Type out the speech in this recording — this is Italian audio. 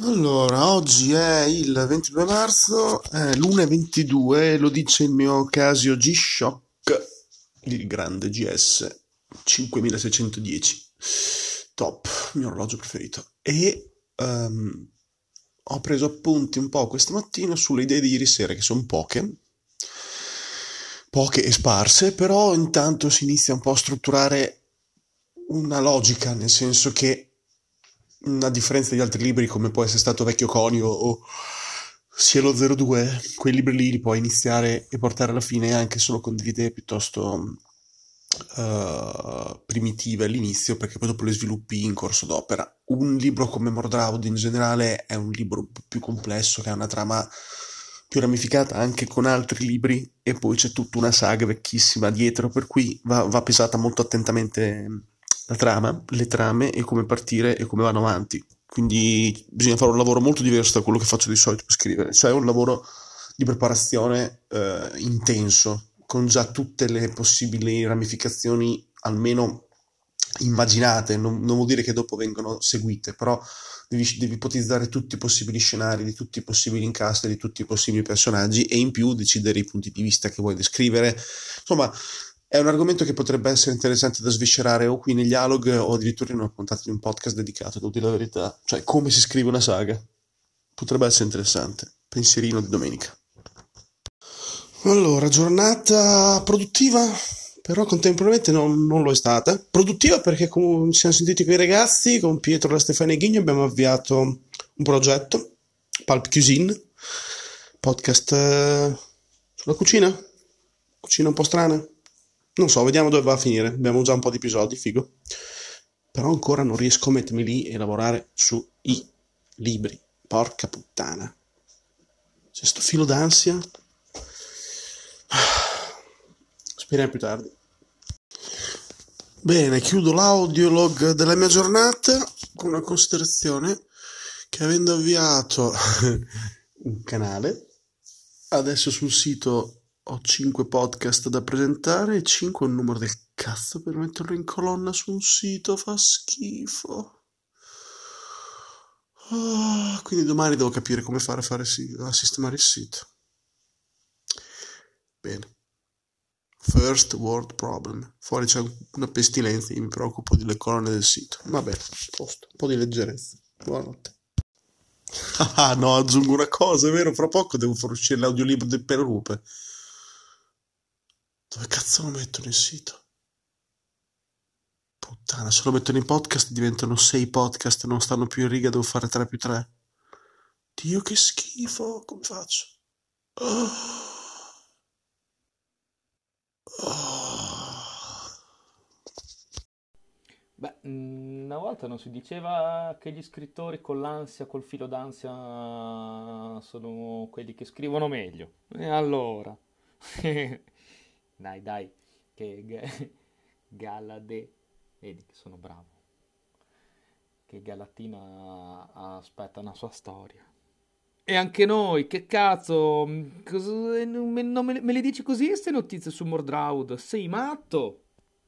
Allora, oggi è il 22 marzo, è l'1.22, lo dice il mio Casio G-Shock, il grande GS 5610, top, il mio orologio preferito. E um, ho preso appunti un po' questa mattina sulle idee di ieri sera, che sono poche, poche e sparse, però intanto si inizia un po' a strutturare una logica, nel senso che a differenza di altri libri come può essere stato Vecchio Conio o Cielo 02, quei libri lì li puoi iniziare e portare alla fine anche solo con delle idee piuttosto uh, primitive all'inizio perché poi dopo le sviluppi in corso d'opera. Un libro come Mordraud in generale è un libro più complesso che ha una trama più ramificata anche con altri libri e poi c'è tutta una saga vecchissima dietro per cui va, va pesata molto attentamente la trama, le trame e come partire e come vanno avanti. Quindi bisogna fare un lavoro molto diverso da quello che faccio di solito per scrivere, cioè un lavoro di preparazione eh, intenso, con già tutte le possibili ramificazioni almeno immaginate, non, non vuol dire che dopo vengono seguite, però devi, devi, ipotizzare tutti i possibili scenari, di tutti i possibili incastri, di tutti i possibili personaggi e in più decidere i punti di vista che vuoi descrivere. Insomma, è un argomento che potrebbe essere interessante da sviscerare o qui negli dialog o addirittura in una puntata di un podcast dedicato, devo dire la verità. Cioè, come si scrive una saga. Potrebbe essere interessante. Pensierino di domenica. Allora, giornata produttiva, però contemporaneamente non, non lo è stata. Produttiva perché come ci siamo sentiti con i ragazzi, con Pietro, la Stefania e Ghigno, abbiamo avviato un progetto, Pulp Cuisine, podcast eh, sulla cucina, cucina un po' strana non so, vediamo dove va a finire. Abbiamo già un po' di episodi, figo. Però ancora non riesco a mettermi lì e lavorare sui libri. Porca puttana. C'è sto filo d'ansia. Speriamo più tardi. Bene, chiudo l'audiolog della mia giornata con una considerazione che avendo avviato un canale, adesso sul sito ho 5 podcast da presentare e 5 è un numero del cazzo per metterlo in colonna su un sito, fa schifo. Oh, quindi domani devo capire come fare a, fare, a sistemare il sito. Bene. First world problem. Fuori c'è una pestilenza e mi preoccupo delle colonne del sito. Vabbè, posto. Un po' di leggerezza. Buonanotte. Ah no, aggiungo una cosa, è vero? Fra poco devo far uscire l'audiolibro del Perupe. Dove cazzo lo metto nel sito? Puttana, se lo metto nei podcast diventano sei podcast, non stanno più in riga, devo fare 3 più 3. Dio che schifo, come faccio? Oh. Beh, una volta non si diceva che gli scrittori con l'ansia, col filo d'ansia, sono quelli che scrivono meglio. E allora? Dai, dai, che Galade, vedi che sono bravo. Che Galatina aspetta una sua storia. E anche noi, che cazzo, cosa, non me, non me, me le dici così queste notizie su Mordraud? Sei matto?